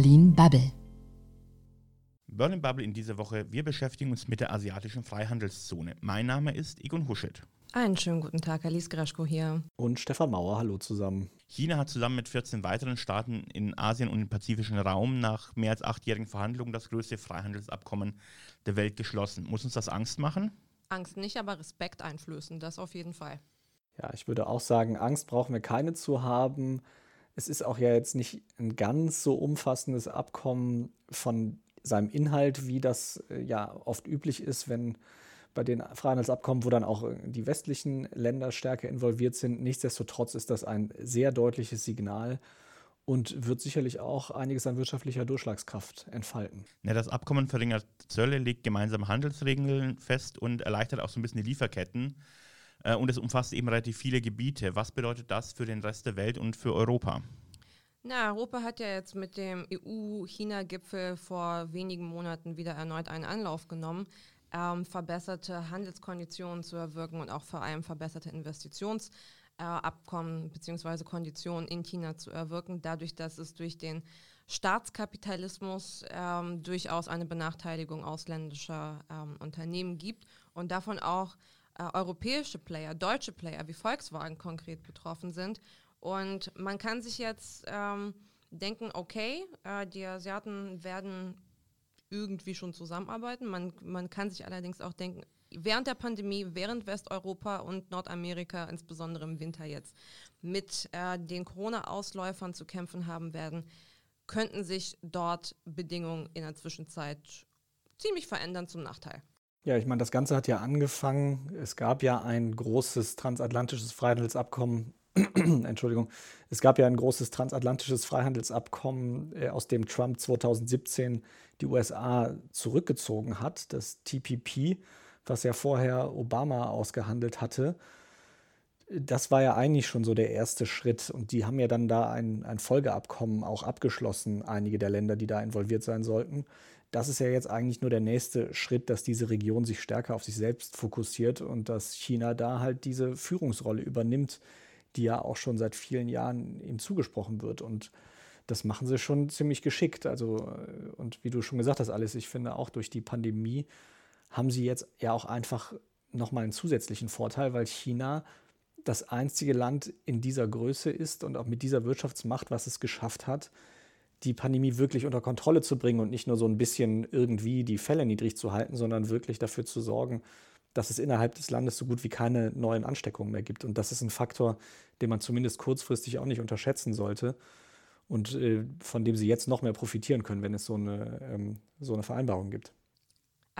Berlin Bubble. Berlin Bubble in dieser Woche. Wir beschäftigen uns mit der asiatischen Freihandelszone. Mein Name ist Egon Huschet. Einen schönen guten Tag, Alice Graschko hier. Und Stefan Mauer, hallo zusammen. China hat zusammen mit 14 weiteren Staaten in Asien und im pazifischen Raum nach mehr als achtjährigen Verhandlungen das größte Freihandelsabkommen der Welt geschlossen. Muss uns das Angst machen? Angst nicht, aber Respekt einflößen, das auf jeden Fall. Ja, ich würde auch sagen, Angst brauchen wir keine zu haben. Es ist auch ja jetzt nicht ein ganz so umfassendes Abkommen von seinem Inhalt, wie das äh, ja oft üblich ist, wenn bei den Freihandelsabkommen, wo dann auch äh, die westlichen Länder stärker involviert sind. Nichtsdestotrotz ist das ein sehr deutliches Signal und wird sicherlich auch einiges an wirtschaftlicher Durchschlagskraft entfalten. Ja, das Abkommen verringert Zölle, legt gemeinsame Handelsregeln fest und erleichtert auch so ein bisschen die Lieferketten. Äh, und es umfasst eben relativ viele Gebiete. Was bedeutet das für den Rest der Welt und für Europa? Na, Europa hat ja jetzt mit dem EU-China-Gipfel vor wenigen Monaten wieder erneut einen Anlauf genommen ähm, verbesserte Handelskonditionen zu erwirken und auch vor allem verbesserte Investitionsabkommen äh, bzw. Konditionen in China zu erwirken, dadurch, dass es durch den Staatskapitalismus ähm, durchaus eine Benachteiligung ausländischer ähm, Unternehmen gibt und davon auch äh, europäische Player, deutsche Player wie Volkswagen konkret betroffen sind. Und man kann sich jetzt ähm, denken, okay, äh, die Asiaten werden irgendwie schon zusammenarbeiten. Man, man kann sich allerdings auch denken, während der Pandemie, während Westeuropa und Nordamerika, insbesondere im Winter jetzt, mit äh, den Corona-Ausläufern zu kämpfen haben werden, könnten sich dort Bedingungen in der Zwischenzeit ziemlich verändern zum Nachteil. Ja, ich meine, das Ganze hat ja angefangen. Es gab ja ein großes transatlantisches Freihandelsabkommen Entschuldigung, es gab ja ein großes transatlantisches Freihandelsabkommen, äh, aus dem Trump 2017 die USA zurückgezogen hat, das TPP, was ja vorher Obama ausgehandelt hatte. Das war ja eigentlich schon so der erste Schritt und die haben ja dann da ein, ein Folgeabkommen auch abgeschlossen, einige der Länder, die da involviert sein sollten. Das ist ja jetzt eigentlich nur der nächste Schritt, dass diese Region sich stärker auf sich selbst fokussiert und dass China da halt diese Führungsrolle übernimmt, die ja auch schon seit vielen Jahren ihm zugesprochen wird. Und das machen sie schon ziemlich geschickt. Also, äh, und wie du schon gesagt hast, alles, ich finde auch durch die Pandemie haben sie jetzt ja auch einfach nochmal einen zusätzlichen Vorteil, weil China das einzige Land in dieser Größe ist und auch mit dieser Wirtschaftsmacht, was es geschafft hat, die Pandemie wirklich unter Kontrolle zu bringen und nicht nur so ein bisschen irgendwie die Fälle niedrig zu halten, sondern wirklich dafür zu sorgen, dass es innerhalb des Landes so gut wie keine neuen Ansteckungen mehr gibt. Und das ist ein Faktor, den man zumindest kurzfristig auch nicht unterschätzen sollte und äh, von dem sie jetzt noch mehr profitieren können, wenn es so eine, ähm, so eine Vereinbarung gibt.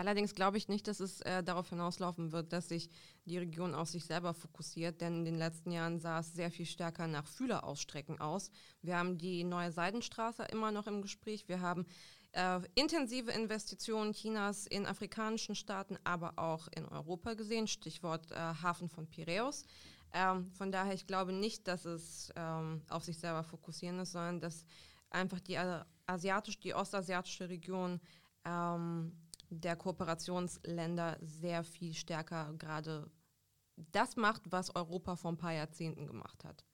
Allerdings glaube ich nicht, dass es äh, darauf hinauslaufen wird, dass sich die Region auf sich selber fokussiert, denn in den letzten Jahren sah es sehr viel stärker nach Fühlerausstrecken aus. Wir haben die neue Seidenstraße immer noch im Gespräch. Wir haben äh, intensive Investitionen Chinas in afrikanischen Staaten, aber auch in Europa gesehen. Stichwort äh, Hafen von Piräus. Ähm, von daher, ich glaube nicht, dass es ähm, auf sich selber fokussieren ist, sondern dass einfach die asiatisch, die ostasiatische Region ähm, der Kooperationsländer sehr viel stärker gerade das macht, was Europa vor ein paar Jahrzehnten gemacht hat.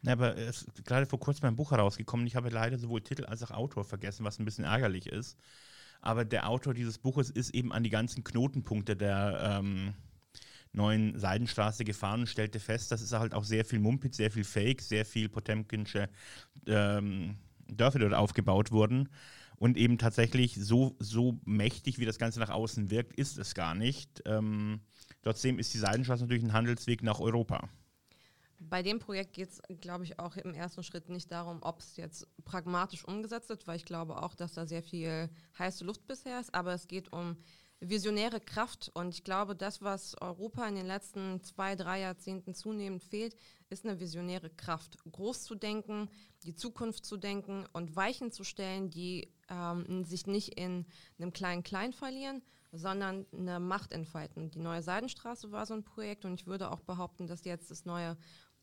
Na, aber es ist gerade vor kurzem mein Buch herausgekommen. Ich habe leider sowohl Titel als auch Autor vergessen, was ein bisschen ärgerlich ist. Aber der Autor dieses Buches ist eben an die ganzen Knotenpunkte der ähm, neuen Seidenstraße gefahren und stellte fest, dass es halt auch sehr viel Mumpitz, sehr viel Fake, sehr viel Potemkinsche ähm, Dörfer dort aufgebaut wurden. Und eben tatsächlich so, so mächtig, wie das Ganze nach außen wirkt, ist es gar nicht. Ähm, trotzdem ist die Seidenstraße natürlich ein Handelsweg nach Europa. Bei dem Projekt geht es, glaube ich, auch im ersten Schritt nicht darum, ob es jetzt pragmatisch umgesetzt wird, weil ich glaube auch, dass da sehr viel heiße Luft bisher ist, aber es geht um visionäre Kraft und ich glaube, das, was Europa in den letzten zwei, drei Jahrzehnten zunehmend fehlt, ist eine visionäre Kraft. Groß zu denken, die Zukunft zu denken und Weichen zu stellen, die ähm, sich nicht in einem kleinen Klein verlieren, sondern eine Macht entfalten. Die neue Seidenstraße war so ein Projekt und ich würde auch behaupten, dass jetzt das neue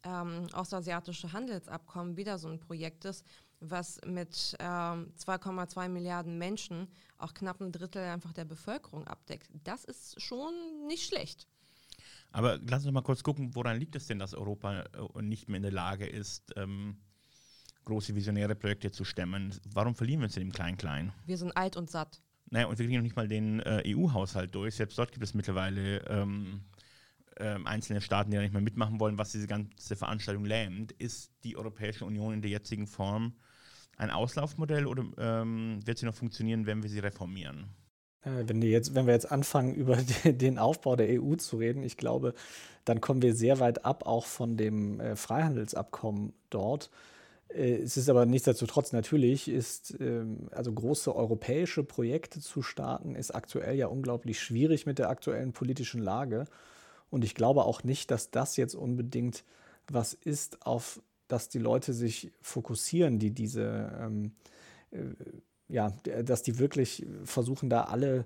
ähm, ostasiatische Handelsabkommen wieder so ein Projekt ist, was mit ähm, 2,2 Milliarden Menschen auch knapp ein Drittel einfach der Bevölkerung abdeckt. Das ist schon nicht schlecht. Aber lass uns mal kurz gucken, woran liegt es denn, dass Europa äh, nicht mehr in der Lage ist, ähm, große visionäre Projekte zu stemmen. Warum verlieren wir uns in dem Klein-Klein? Wir sind alt und satt. Naja, und wir kriegen noch nicht mal den äh, EU-Haushalt durch. Selbst dort gibt es mittlerweile ähm, ähm, einzelne Staaten, die da nicht mehr mitmachen wollen, was diese ganze Veranstaltung lähmt. Ist die Europäische Union in der jetzigen Form ein Auslaufmodell oder ähm, wird sie noch funktionieren, wenn wir sie reformieren? Äh, wenn, jetzt, wenn wir jetzt anfangen, über den Aufbau der EU zu reden, ich glaube, dann kommen wir sehr weit ab auch von dem äh, Freihandelsabkommen dort. Äh, es ist aber nichtsdestotrotz natürlich, ist ähm, also große europäische Projekte zu starten, ist aktuell ja unglaublich schwierig mit der aktuellen politischen Lage. Und ich glaube auch nicht, dass das jetzt unbedingt was ist, auf das die Leute sich fokussieren, die diese, ähm, äh, ja, dass die wirklich versuchen, da alle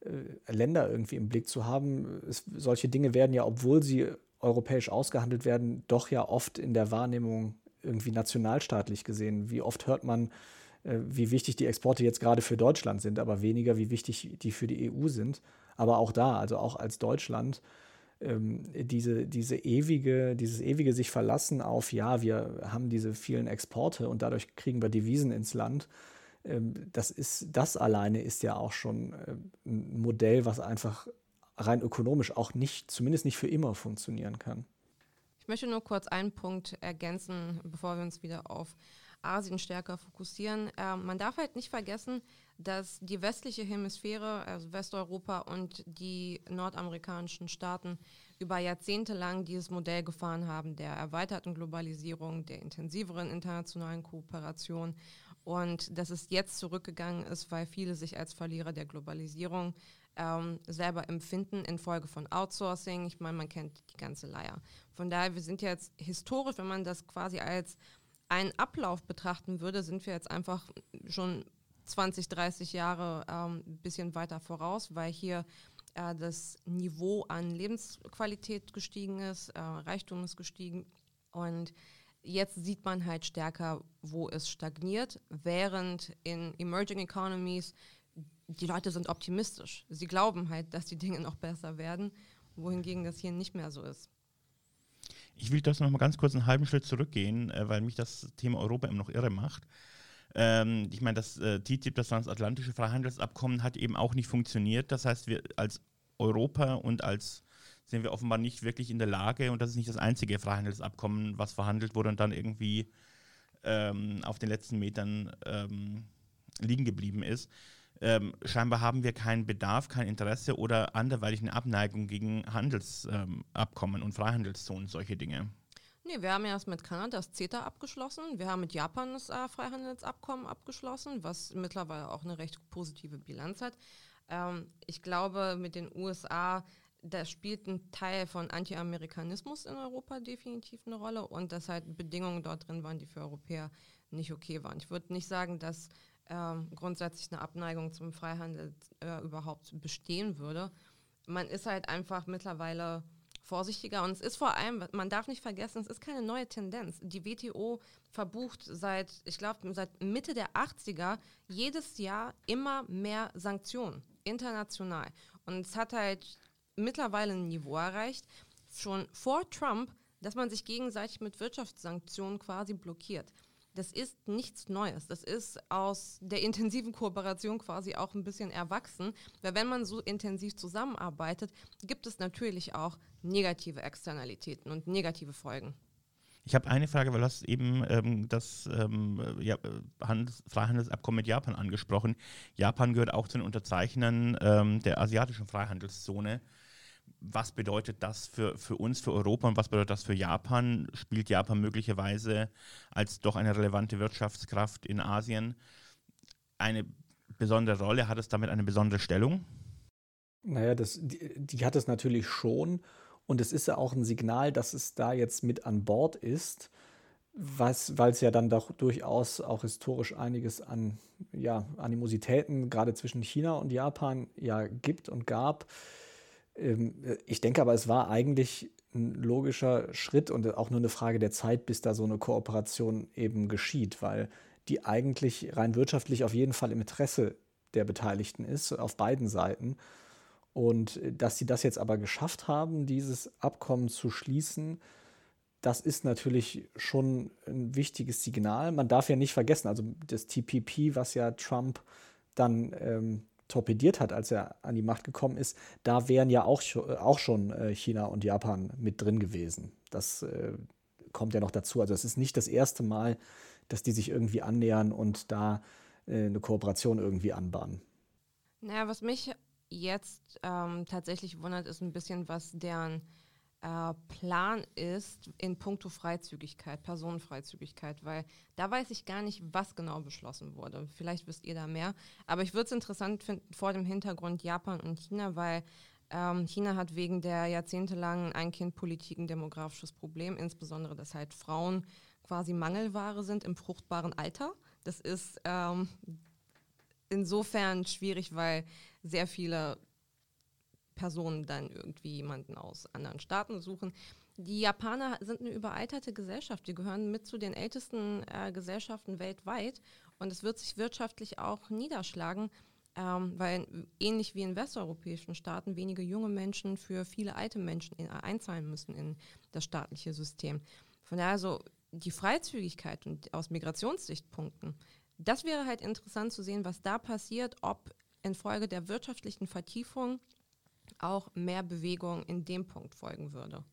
äh, Länder irgendwie im Blick zu haben. Es, solche Dinge werden ja, obwohl sie europäisch ausgehandelt werden, doch ja oft in der Wahrnehmung irgendwie nationalstaatlich gesehen. Wie oft hört man, äh, wie wichtig die Exporte jetzt gerade für Deutschland sind, aber weniger, wie wichtig die für die EU sind. Aber auch da, also auch als Deutschland, ähm, diese, diese ewige, dieses ewige sich verlassen auf, ja, wir haben diese vielen Exporte und dadurch kriegen wir Devisen ins Land. Ähm, das ist, das alleine ist ja auch schon äh, ein Modell, was einfach rein ökonomisch auch nicht, zumindest nicht für immer funktionieren kann. Ich möchte nur kurz einen Punkt ergänzen, bevor wir uns wieder auf Asien stärker fokussieren. Äh, man darf halt nicht vergessen, dass die westliche Hemisphäre, also Westeuropa und die nordamerikanischen Staaten über Jahrzehnte lang dieses Modell gefahren haben, der erweiterten Globalisierung, der intensiveren internationalen Kooperation und dass es jetzt zurückgegangen ist, weil viele sich als Verlierer der Globalisierung ähm, selber empfinden infolge von Outsourcing. Ich meine, man kennt die ganze Leier. Von daher, wir sind jetzt historisch, wenn man das quasi als einen Ablauf betrachten würde, sind wir jetzt einfach schon 20, 30 Jahre ein ähm, bisschen weiter voraus, weil hier äh, das Niveau an Lebensqualität gestiegen ist, äh, Reichtum ist gestiegen und jetzt sieht man halt stärker, wo es stagniert, während in Emerging Economies die Leute sind optimistisch. Sie glauben halt, dass die Dinge noch besser werden, wohingegen das hier nicht mehr so ist. Ich will das noch mal ganz kurz einen halben Schritt zurückgehen, äh, weil mich das Thema Europa immer noch irre macht. Ähm, ich meine, das äh, TTIP, das transatlantische Freihandelsabkommen, hat eben auch nicht funktioniert. Das heißt, wir als Europa und als sind wir offenbar nicht wirklich in der Lage, und das ist nicht das einzige Freihandelsabkommen, was verhandelt wurde und dann irgendwie ähm, auf den letzten Metern ähm, liegen geblieben ist. Ähm, scheinbar haben wir keinen Bedarf, kein Interesse oder anderweitig eine Abneigung gegen Handelsabkommen und Freihandelszonen, solche Dinge. Nee, wir haben erst mit Kanada das CETA abgeschlossen. Wir haben mit Japan das äh, Freihandelsabkommen abgeschlossen, was mittlerweile auch eine recht positive Bilanz hat. Ähm, ich glaube, mit den USA, da spielt ein Teil von Anti-Amerikanismus in Europa definitiv eine Rolle und dass halt Bedingungen dort drin waren, die für Europäer nicht okay waren. Ich würde nicht sagen, dass ähm, grundsätzlich eine Abneigung zum Freihandel äh, überhaupt bestehen würde. Man ist halt einfach mittlerweile vorsichtiger. Und es ist vor allem, man darf nicht vergessen, es ist keine neue Tendenz. Die WTO verbucht seit, ich glaube, seit Mitte der 80er jedes Jahr immer mehr Sanktionen, international. Und es hat halt mittlerweile ein Niveau erreicht, schon vor Trump, dass man sich gegenseitig mit Wirtschaftssanktionen quasi blockiert das ist nichts Neues. Das ist aus der intensiven Kooperation quasi auch ein bisschen erwachsen. Weil wenn man so intensiv zusammenarbeitet, gibt es natürlich auch negative Externalitäten und negative Folgen. Ich habe eine Frage, weil du hast eben ähm, das ähm, ja, Handels Freihandelsabkommen mit Japan angesprochen. Japan gehört auch zu den Unterzeichnern ähm, der asiatischen Freihandelszone was bedeutet das für, für uns, für Europa und was bedeutet das für Japan? Spielt Japan möglicherweise als doch eine relevante Wirtschaftskraft in Asien eine besondere Rolle? Hat es damit eine besondere Stellung? Naja, das, die, die hat es natürlich schon. Und es ist ja auch ein Signal, dass es da jetzt mit an Bord ist, weil es ja dann doch durchaus auch historisch einiges an ja, Animositäten gerade zwischen China und Japan ja gibt und gab. Ähm, ich denke aber, es war eigentlich ein logischer Schritt und auch nur eine Frage der Zeit, bis da so eine Kooperation eben geschieht, weil die eigentlich rein wirtschaftlich auf jeden Fall im Interesse der Beteiligten ist, auf beiden Seiten. Und dass sie das jetzt aber geschafft haben, dieses Abkommen zu schließen, das ist natürlich schon ein wichtiges Signal. Man darf ja nicht vergessen, also das TPP, was ja Trump dann ähm, torpediert hat, als er an die Macht gekommen ist, da wären ja auch, auch schon äh, China und Japan mit drin gewesen. Das äh, kommt ja noch dazu. Also es ist nicht das erste Mal, dass die sich irgendwie annähern und da äh, eine Kooperation irgendwie anbahnen. Naja, was mich jetzt ähm, tatsächlich wundert, ist ein bisschen, was deren äh, Plan ist in puncto Freizügigkeit, Personenfreizügigkeit, weil da weiß ich gar nicht, was genau beschlossen wurde. Vielleicht wisst ihr da mehr. Aber ich würde es interessant finden vor dem Hintergrund Japan und China, weil ähm, China hat wegen der jahrzehntelangen Ein-Kind-Politik ein demografisches Problem, insbesondere, dass halt Frauen quasi Mangelware sind im fruchtbaren Alter. Das ist ähm, insofern schwierig, weil sehr viele Personen dann irgendwie jemanden aus anderen Staaten suchen. Die Japaner sind eine überalterte Gesellschaft. Die gehören mit zu den ältesten äh, Gesellschaften weltweit. Und es wird sich wirtschaftlich auch niederschlagen, ähm, weil ähnlich wie in westeuropäischen Staaten wenige junge Menschen für viele alte Menschen in, einzahlen müssen in das staatliche System. Von daher so die Freizügigkeit und aus Migrationssichtpunkten, das wäre halt interessant zu sehen, was da passiert, ob infolge der wirtschaftlichen Vertiefung auch mehr Bewegung in dem Punkt folgen würde.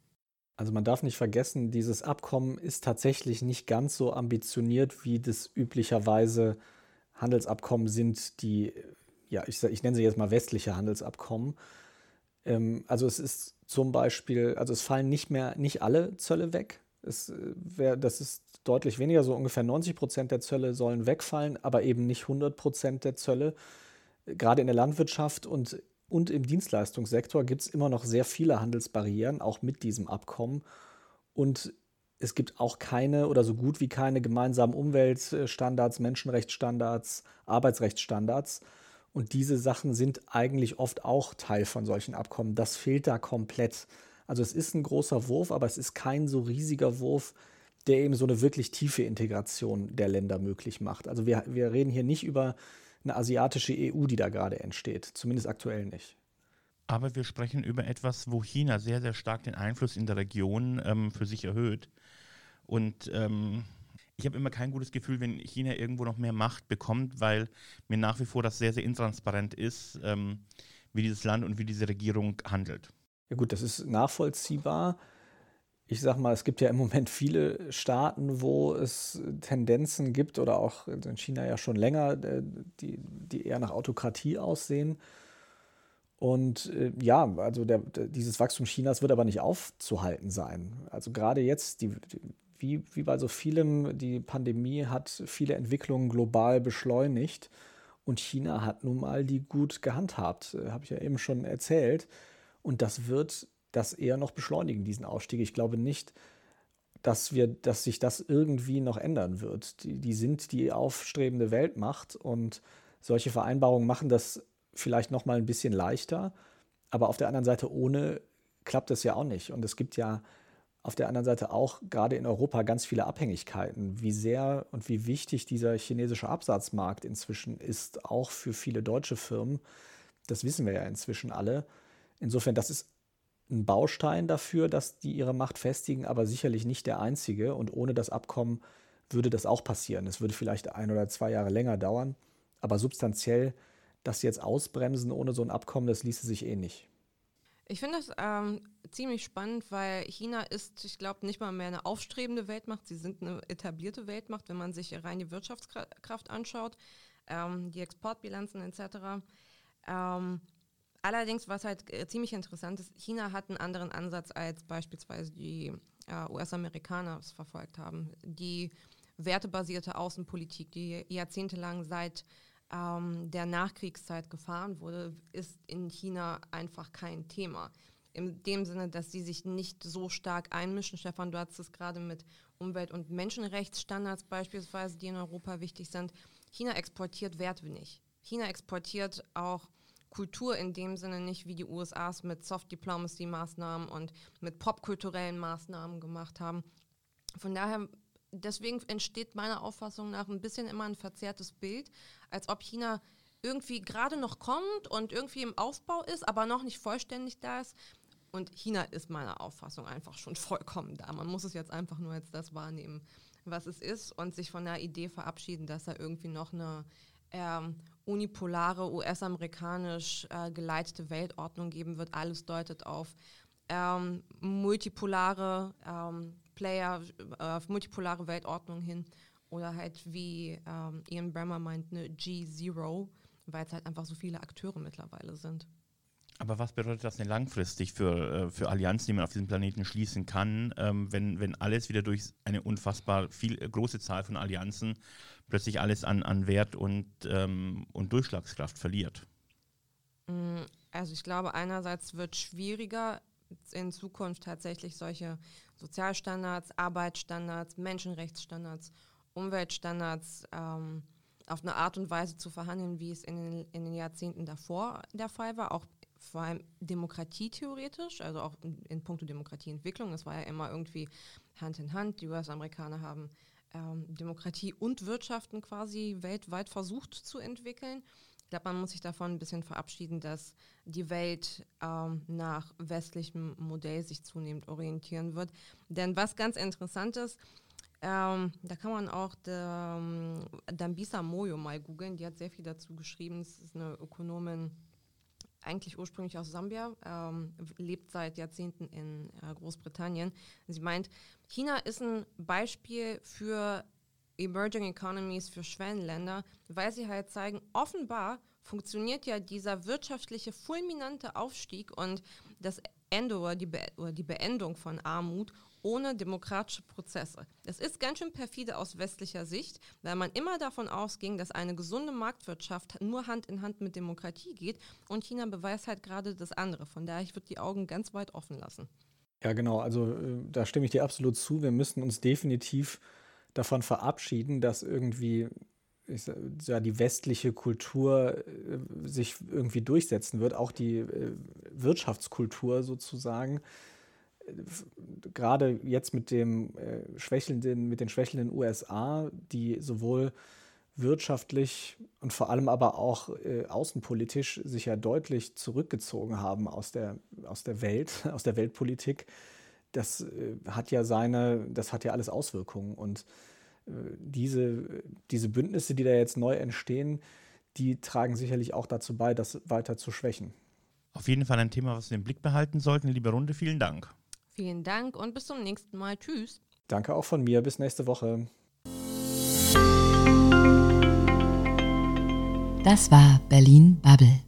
Also man darf nicht vergessen, dieses Abkommen ist tatsächlich nicht ganz so ambitioniert, wie das üblicherweise Handelsabkommen sind, die, ja, ich, ich nenne sie jetzt mal westliche Handelsabkommen. Ähm, also es ist zum Beispiel, also es fallen nicht mehr, nicht alle Zölle weg. Es äh, wär, das ist deutlich weniger, so ungefähr 90 Prozent der Zölle sollen wegfallen, aber eben nicht 100 Prozent der Zölle. Gerade in der Landwirtschaft und und im Dienstleistungssektor gibt es immer noch sehr viele Handelsbarrieren, auch mit diesem Abkommen. Und es gibt auch keine oder so gut wie keine gemeinsamen Umweltstandards, Menschenrechtsstandards, Arbeitsrechtsstandards. Und diese Sachen sind eigentlich oft auch Teil von solchen Abkommen. Das fehlt da komplett. Also es ist ein großer Wurf, aber es ist kein so riesiger Wurf, der eben so eine wirklich tiefe Integration der Länder möglich macht. Also wir, wir reden hier nicht über eine asiatische EU, die da gerade entsteht. Zumindest aktuell nicht. Aber wir sprechen über etwas, wo China sehr, sehr stark den Einfluss in der Region ähm, für sich erhöht. Und ähm, ich habe immer kein gutes Gefühl, wenn China irgendwo noch mehr Macht bekommt, weil mir nach wie vor das sehr, sehr intransparent ist, ähm, wie dieses Land und wie diese Regierung handelt. Ja gut, das ist nachvollziehbar ich sag mal, es gibt ja im Moment viele Staaten, wo es Tendenzen gibt oder auch in China ja schon länger, äh, die, die eher nach Autokratie aussehen. Und äh, ja, also der, dieses Wachstum Chinas wird aber nicht aufzuhalten sein. Also gerade jetzt, die, die, wie, wie bei so vielem, die Pandemie hat viele Entwicklungen global beschleunigt. Und China hat nun mal die gut gehandhabt, äh, habe ich ja eben schon erzählt. Und das wird das eher noch beschleunigen, diesen Ausstieg. Ich glaube nicht, dass, wir, dass sich das irgendwie noch ändern wird. Die, die sind die aufstrebende Weltmacht und solche Vereinbarungen machen das vielleicht noch mal ein bisschen leichter. Aber auf der anderen Seite ohne klappt es ja auch nicht. Und es gibt ja auf der anderen Seite auch gerade in Europa ganz viele Abhängigkeiten. Wie sehr und wie wichtig dieser chinesische Absatzmarkt inzwischen ist, auch für viele deutsche Firmen, das wissen wir ja inzwischen alle. Insofern, das ist ein Baustein dafür, dass die ihre Macht festigen, aber sicherlich nicht der einzige. Und ohne das Abkommen würde das auch passieren. Es würde vielleicht ein oder zwei Jahre länger dauern, aber substanziell das jetzt ausbremsen ohne so ein Abkommen, das ließe sich eh nicht. Ich finde das ähm, ziemlich spannend, weil China ist, ich glaube, nicht mal mehr eine aufstrebende Weltmacht. Sie sind eine etablierte Weltmacht, wenn man sich rein die Wirtschaftskraft anschaut, ähm, die Exportbilanzen etc. Ähm, Allerdings, was halt äh, ziemlich interessant ist, China hat einen anderen Ansatz als beispielsweise die äh, US-Amerikaner es verfolgt haben. Die wertebasierte Außenpolitik, die jahrzehntelang seit ähm, der Nachkriegszeit gefahren wurde, ist in China einfach kein Thema. In dem Sinne, dass sie sich nicht so stark einmischen. Stefan, du hast es gerade mit Umwelt- und Menschenrechtsstandards beispielsweise, die in Europa wichtig sind. China exportiert Werte. China exportiert auch Kultur in dem Sinne nicht, wie die USA es mit Soft Diplomacy Maßnahmen und mit popkulturellen Maßnahmen gemacht haben. Von daher, deswegen entsteht meiner Auffassung nach ein bisschen immer ein verzerrtes Bild, als ob China irgendwie gerade noch kommt und irgendwie im Aufbau ist, aber noch nicht vollständig da ist. Und China ist meiner Auffassung einfach schon vollkommen da. Man muss es jetzt einfach nur als das wahrnehmen, was es ist und sich von der Idee verabschieden, dass da irgendwie noch eine ähm, unipolare, US-amerikanisch äh, geleitete Weltordnung geben wird. Alles deutet auf ähm, multipolare ähm, Player, äh, auf multipolare Weltordnung hin. Oder halt, wie ähm, Ian Bremmer meint, eine G-Zero, weil es halt einfach so viele Akteure mittlerweile sind. Aber was bedeutet das denn langfristig für, äh, für Allianzen, die man auf diesem Planeten schließen kann, ähm, wenn, wenn alles wieder durch eine unfassbar viel, äh, große Zahl von Allianzen plötzlich alles an, an Wert und, ähm, und Durchschlagskraft verliert? Mm, also ich glaube, einerseits wird schwieriger, in Zukunft tatsächlich solche Sozialstandards, Arbeitsstandards, Menschenrechtsstandards, Umweltstandards ähm, auf eine Art und Weise zu verhandeln, wie es in den, in den Jahrzehnten davor der Fall war, auch vor allem demokratietheoretisch, also auch in, in puncto Demokratieentwicklung. Das war ja immer irgendwie Hand in Hand. Die US-Amerikaner haben ähm, Demokratie und Wirtschaften quasi weltweit versucht zu entwickeln. Ich glaube, man muss sich davon ein bisschen verabschieden, dass die Welt ähm, nach westlichem Modell sich zunehmend orientieren wird. Denn was ganz interessant ist, ähm, da kann man auch ähm, Dambisa Moyo mal googeln, die hat sehr viel dazu geschrieben. Das ist eine Ökonomin, eigentlich ursprünglich aus Sambia, ähm, lebt seit Jahrzehnten in äh, Großbritannien. Sie meint, China ist ein Beispiel für Emerging Economies, für Schwellenländer, weil sie halt zeigen, offenbar funktioniert ja dieser wirtschaftliche fulminante Aufstieg und das Ende oder die, Be oder die Beendung von Armut ohne demokratische Prozesse. Es ist ganz schön perfide aus westlicher Sicht, weil man immer davon ausging, dass eine gesunde Marktwirtschaft nur Hand in Hand mit Demokratie geht und China beweist halt gerade das andere. Von daher, ich würde die Augen ganz weit offen lassen. Ja, genau. Also äh, da stimme ich dir absolut zu. Wir müssen uns definitiv davon verabschieden, dass irgendwie ich, ja, die westliche Kultur äh, sich irgendwie durchsetzen wird, auch die äh, Wirtschaftskultur sozusagen gerade jetzt mit dem äh, schwächelnden, mit den schwächelnden USA, die sowohl wirtschaftlich und vor allem aber auch äh, außenpolitisch sich ja deutlich zurückgezogen haben aus der, aus der Welt, aus der Weltpolitik, das äh, hat ja seine, das hat ja alles Auswirkungen. Und äh, diese, diese Bündnisse, die da jetzt neu entstehen, die tragen sicherlich auch dazu bei, das weiter zu schwächen. Auf jeden Fall ein Thema, was wir im Blick behalten sollten. Liebe Runde, vielen Dank. Vielen Dank und bis zum nächsten Mal. Tschüss. Danke auch von mir. Bis nächste Woche. Das war Berlin Bubble.